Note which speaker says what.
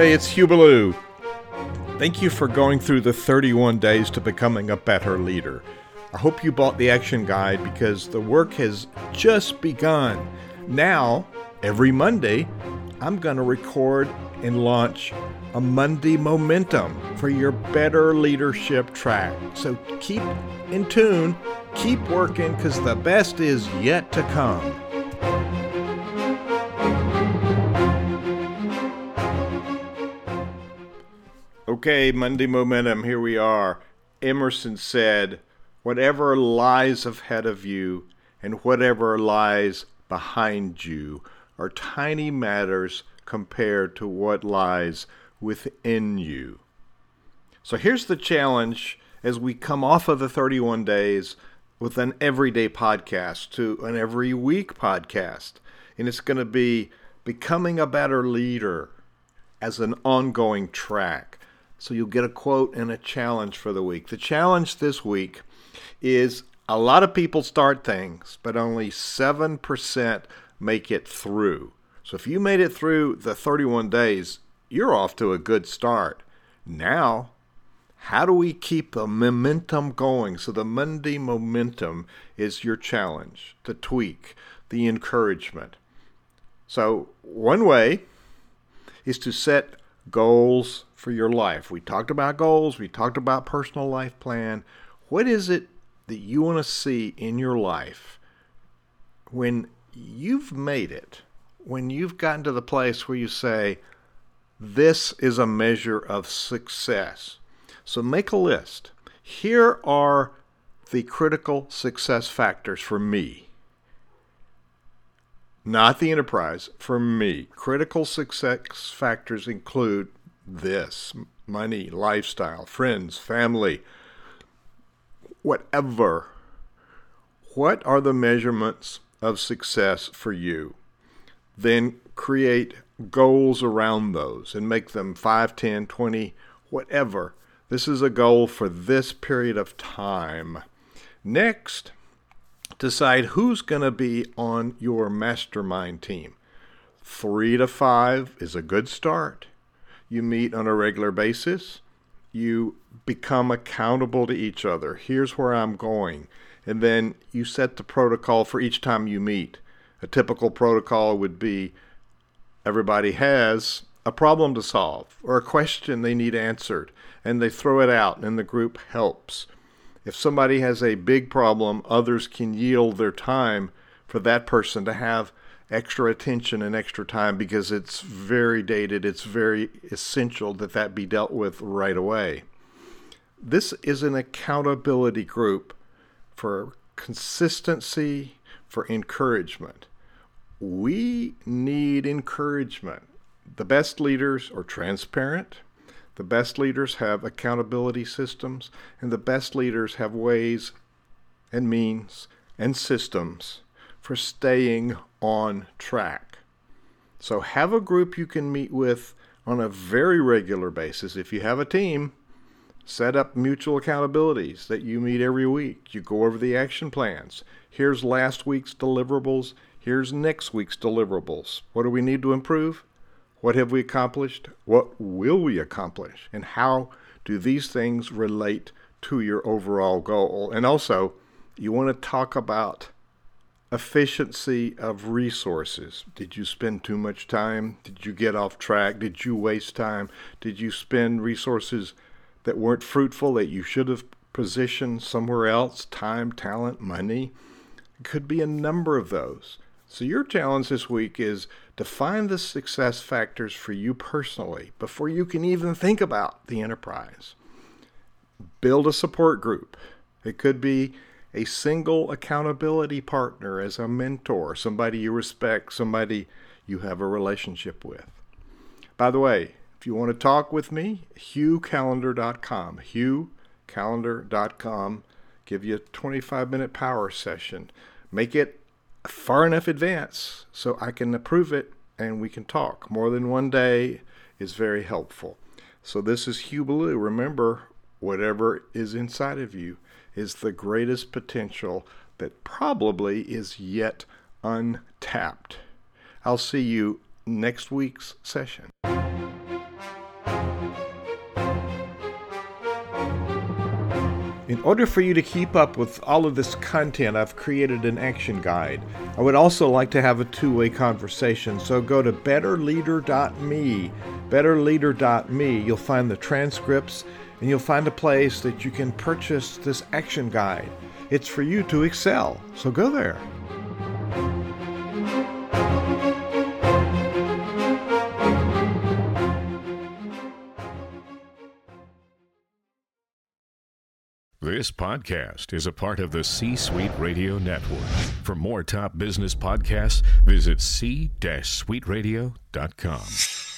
Speaker 1: Hey, it's Hugh Ballou. Thank you for going through the 31 days to becoming a better leader. I hope you bought the action guide because the work has just begun. Now, every Monday, I'm going to record and launch a Monday Momentum for your better leadership track. So keep in tune, keep working because the best is yet to come. Okay, Monday Momentum, here we are. Emerson said, Whatever lies ahead of you and whatever lies behind you are tiny matters compared to what lies within you. So here's the challenge as we come off of the 31 days with an everyday podcast to an every week podcast. And it's going to be becoming a better leader as an ongoing track. So you'll get a quote and a challenge for the week. The challenge this week is a lot of people start things, but only 7% make it through. So if you made it through the 31 days, you're off to a good start. Now, how do we keep the momentum going? So the Monday momentum is your challenge, the tweak, the encouragement. So one way is to set goals for your life. We talked about goals, we talked about personal life plan. What is it that you want to see in your life when you've made it? When you've gotten to the place where you say, this is a measure of success. So make a list. Here are the critical success factors for me not the enterprise, for me, critical success factors include this money, lifestyle, friends, family, whatever. What are the measurements of success for you? Then create goals around those and make them 5, 10, 20, whatever. This is a goal for this period of time. Next, decide who's going to be on your mastermind team. Three to five is a good start. You meet on a regular basis. You become accountable to each other. Here's where I'm going. And then you set the protocol for each time you meet. A typical protocol would be everybody has a problem to solve or a question they need answered, and they throw it out, and the group helps. If somebody has a big problem, others can yield their time for that person to have extra attention and extra time because it's very dated. It's very essential that that be dealt with right away. This is an accountability group for consistency, for encouragement. We need encouragement. The best leaders are transparent the best leaders have accountability systems, and the best leaders have ways and means and systems for staying on track. So have a group you can meet with on a very regular basis. If you have a team, set up mutual accountabilities that you meet every week. You go over the action plans. Here's last week's deliverables. Here's next week's deliverables. What do we need to improve? What have we accomplished? What will we accomplish? And how do these things relate to your overall goal? And also, you want to talk about efficiency of resources. Did you spend too much time? Did you get off track? Did you waste time? Did you spend resources that weren't fruitful that you should have positioned somewhere else? Time, talent, money? It could be a number of those. So, your challenge this week is define the success factors for you personally before you can even think about the enterprise. Build a support group. It could be a single accountability partner as a mentor, somebody you respect, somebody you have a relationship with. By the way, if you want to talk with me, hughcalendar.com, hughcalendar.com, give you a 25 minute power session. Make it far enough advance so I can approve it and we can talk. More than one day is very helpful. So this is Hugh Hubaloo. Remember, whatever is inside of you is the greatest potential that probably is yet untapped. I'll see you next week's session. In order for you to keep up with all of this content, I've created an action guide. I would also like to have a two way conversation, so go to betterleader.me. Betterleader.me. You'll find the transcripts and you'll find a place that you can purchase this action guide. It's for you to excel, so go there.
Speaker 2: This podcast is a part of the C Suite Radio Network. For more top business podcasts, visit c-suiteradio.com.